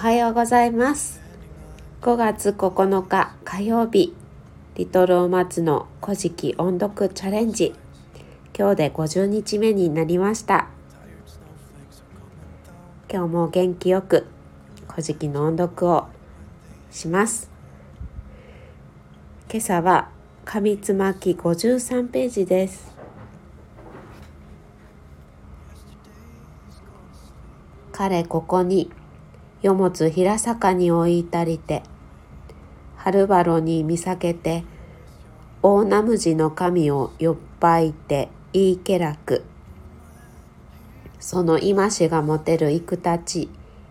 はようございます。5月9日火曜日リトルお松の古事記音読チャレンジ。今日で50日目になりました。今日も元気よく古事記の音読をします。今朝は紙つまき53ページです。彼ここによもつ平坂に置いたりて。はるばろに見避けて大ナムジの神をよっぱいていいけらくその今しが持てる幾たち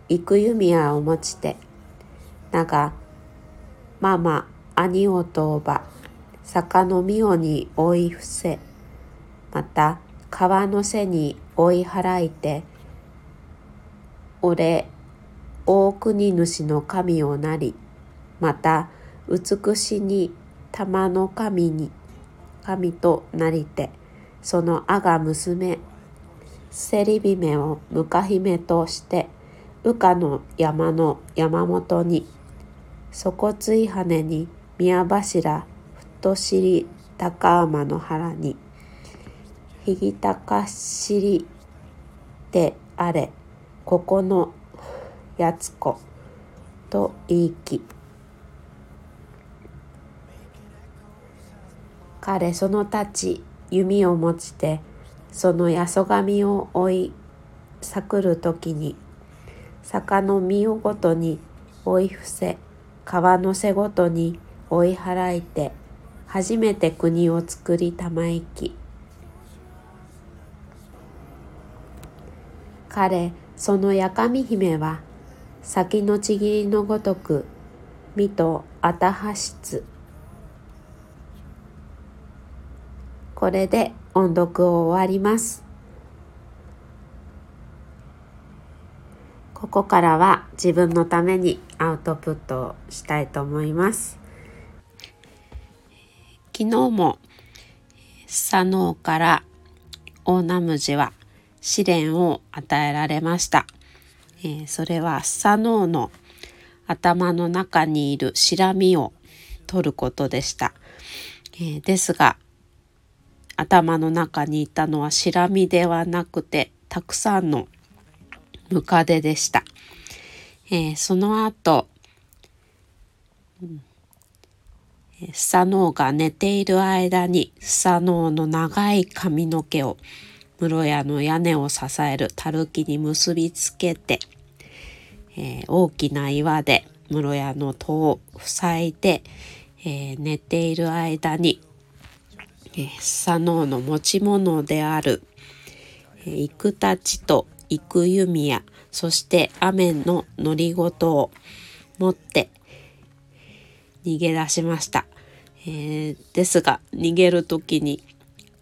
幾弓矢を持ちて。ながママ兄をとば坂のみおに追い伏せ。また川の背に追い払いて俺大国主の神をなりまた美しに玉の神に神となりてその阿が娘せり姫をむか姫として羽化の山の山本に底つい羽に宮柱太尻高天の原にひぎ高尻であれここのやつ子と言いき。彼そのたち弓を持ちてそのやそ紙を追いさくる時に坂の実をごとに追い伏せ川の背ごとに追い払いて初めて国を作りたまいき。彼そのやかみ姫は先のちぎりのごとく身とあたはしつこれで音読を終わります。ここからは自分のためにアウトプットをしたいと思います。昨日も佐野から大ナムジは試練を与えられました。えー、それは左脳の頭の中にいるシラミを取ることでした。えー、ですが頭の中にいたのはシラミではなくてたくさんのムカデでした。えー、その後、うん、スサノオが寝ている間にスサノオの長い髪の毛を室屋の屋根を支えるたるきに結びつけて、えー、大きな岩で室屋の戸を塞いで、えー、寝ている間に、えー、佐野の持ち物である、えー、幾たちと幾弓矢そして雨の乗りごとを持って逃げ出しました、えー、ですが逃げる時に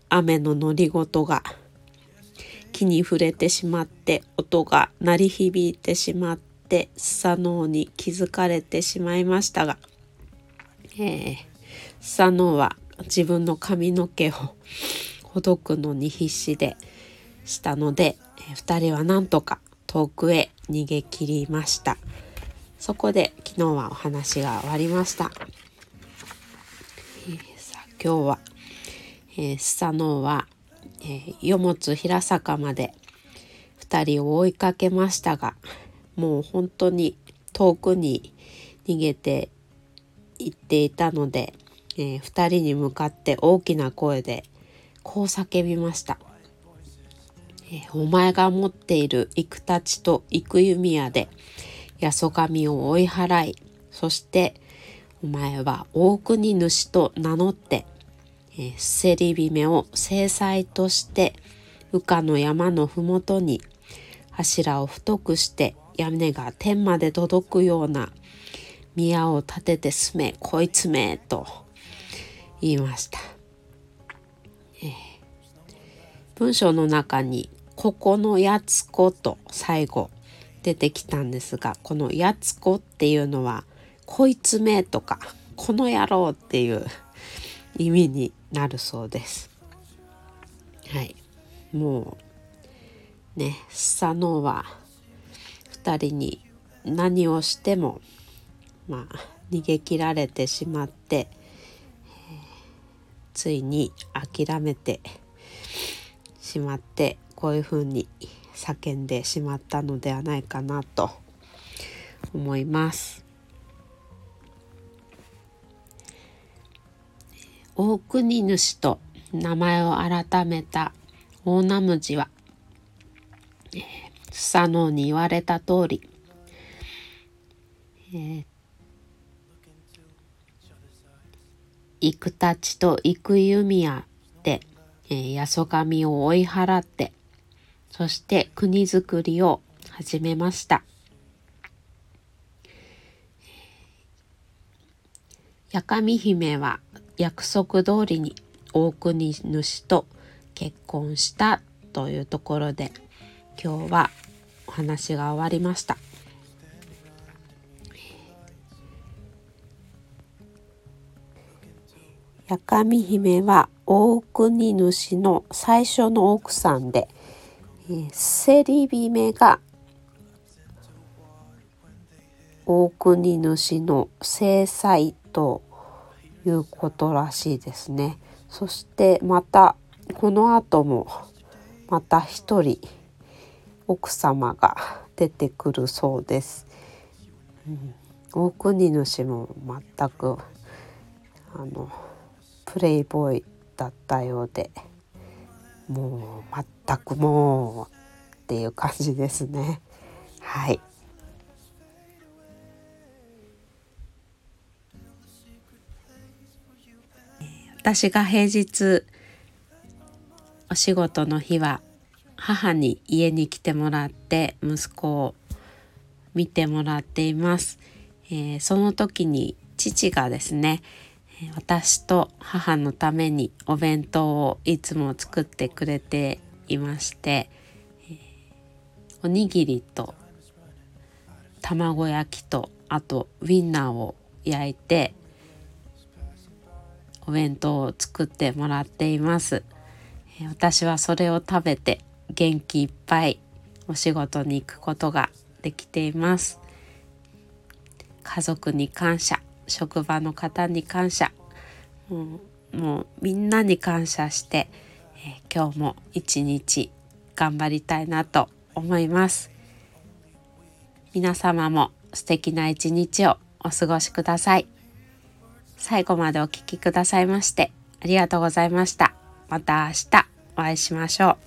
雨の乗りごとが木に触れてしまって音が鳴り響いてしまってスサノオに気づかれてしまいましたが、えー、スサノオは自分の髪の毛をほどくのに必死でしたので、えー、2人はなんとか遠くへ逃げ切りました。そこで昨日はお話が終わりました、えー、さあ今日は、えー、スサノオはえー、平坂まで2人を追いかけましたがもう本当に遠くに逃げて行っていたので、えー、2人に向かって大きな声でこう叫びました。え、お前が持っている幾たちと幾弓矢で八十神を追い払いそしてお前は大国主と名乗ってえー、せり姫を制裁として羽化の山の麓に柱を太くして屋根が天まで届くような宮を建てて住めこいつめと言いました、えー、文章の中に「ここのやつ子」と最後出てきたんですがこの「やつ子」っていうのは「こいつめ」とか「この野郎」っていう意味になるそうです。はい、もうね佐野は2人に何をしてもまあ逃げ切られてしまって、ついに諦めてしまってこういうふうに叫んでしまったのではないかなと思います。大国主と名前を改めた大ナムジは、えー、スサノオに言われた通り、えー、幾たちと幾弓矢で、えー、八十神を追い払ってそして国づくりを始めました。八神姫は約束通りに大国主と結婚したというところで今日はお話が終わりました。八神姫は大国主の最初の奥さんで、えー、セリ姫が大国主の正妻ということらしいですね。そしてまたこの後もまた一人奥様が出てくるそうです。うん、大国主も全くあのプレイボーイだったようでもう全くもうっていう感じですねはい私が平日お仕事の日は母に家に来てもらって息子を見てもらっています、えー、その時に父がですね私と母のためにお弁当をいつも作ってくれていましておにぎりと卵焼きとあとウインナーを焼いてお弁当を作ってもらっています。私はそれを食べて元気いっぱいお仕事に行くことができています。家族に感謝職場の方に感謝。もうもうみんなに感謝して、えー、今日も一日頑張りたいなと思います。皆様も素敵な一日をお過ごしください。最後までお聴きくださいましてありがとうございました。また明日お会いしましょう。